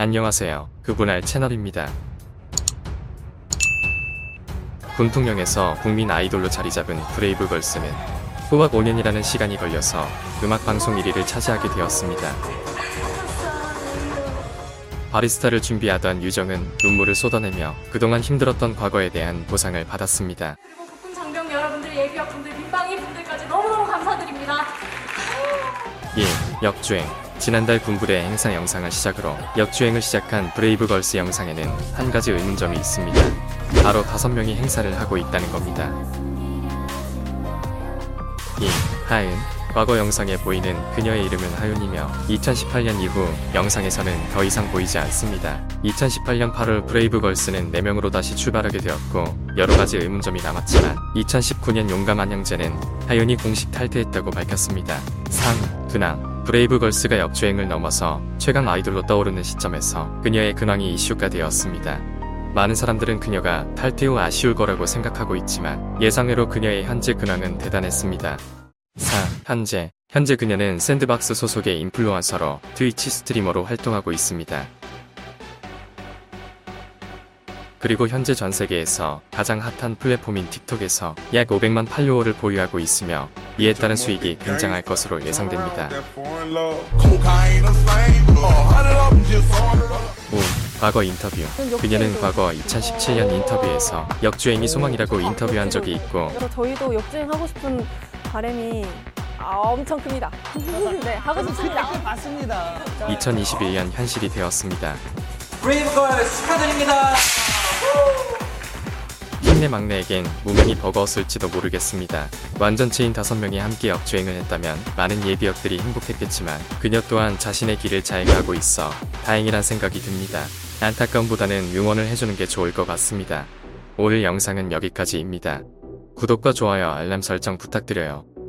안녕하세요. 그분할 채널입니다. 군통령에서 국민 아이돌로 자리 잡은 브레이브걸스는 후학 5년이라는 시간이 걸려서 음악 방송 1위를 차지하게 되었습니다. 바리스타를 준비하던 유정은 눈물을 쏟아내며 그동안 힘들었던 과거에 대한 보상을 받았습니다. 그리고 국군 장병 여러분들, 예비역 분들, 민방위 분들까지 너무너무 감사드립니다. 1. 역주행 지난달 군부대 행사 영상을 시작으로 역주행을 시작한 브레이브걸스 영상에는 한 가지 의문점이 있습니다. 바로 5명이 행사를 하고 있다는 겁니다. 2. 하윤 과거 영상에 보이는 그녀의 이름은 하윤이며 2018년 이후 영상에서는 더 이상 보이지 않습니다. 2018년 8월 브레이브걸스는 4명으로 다시 출발하게 되었고 여러가지 의문점이 남았지만 2019년 용감한 형제는 하윤이 공식 탈퇴했다고 밝혔습니다. 3. 근황 브레이브걸스가 역주행을 넘어서 최강 아이돌로 떠오르는 시점에서 그녀의 근황이 이슈가 되었습니다. 많은 사람들은 그녀가 탈퇴 후 아쉬울 거라고 생각하고 있지만 예상외로 그녀의 현재 근황은 대단했습니다. 4. 현재 현재 그녀는 샌드박스 소속의 인플루언서로 트위치 스트리머로 활동하고 있습니다. 그리고 현재 전 세계에서 가장 핫한 플랫폼인 틱톡에서 약 500만 팔로워를 보유하고 있으며 이에 따른 수익이 굉장할 것으로 예상됩니다. 5. 과거 인터뷰 그녀는 과거 2017년 인터뷰에서 역주행이 소망이라고 인터뷰한 적이 있고 그래서 저희도 역주행하고 싶은 바람이 아, 엄청 큽니다. 네, 하고 싶습니다. 맞습니다. 2021년 현실이 되었습니다. 브레이브걸 축하드립니다. 힘내 막내에겐 무명이 버거웠을지도 모르겠습니다. 완전체인 5명이 함께 역주행을 했다면 많은 예비역들이 행복했겠지만 그녀 또한 자신의 길을 잘 가고 있어 다행이란 생각이 듭니다. 안타까움보다는 응원을 해주는 게 좋을 것 같습니다. 오늘 영상은 여기까지입니다. 구독과 좋아요 알람 설정 부탁드려요.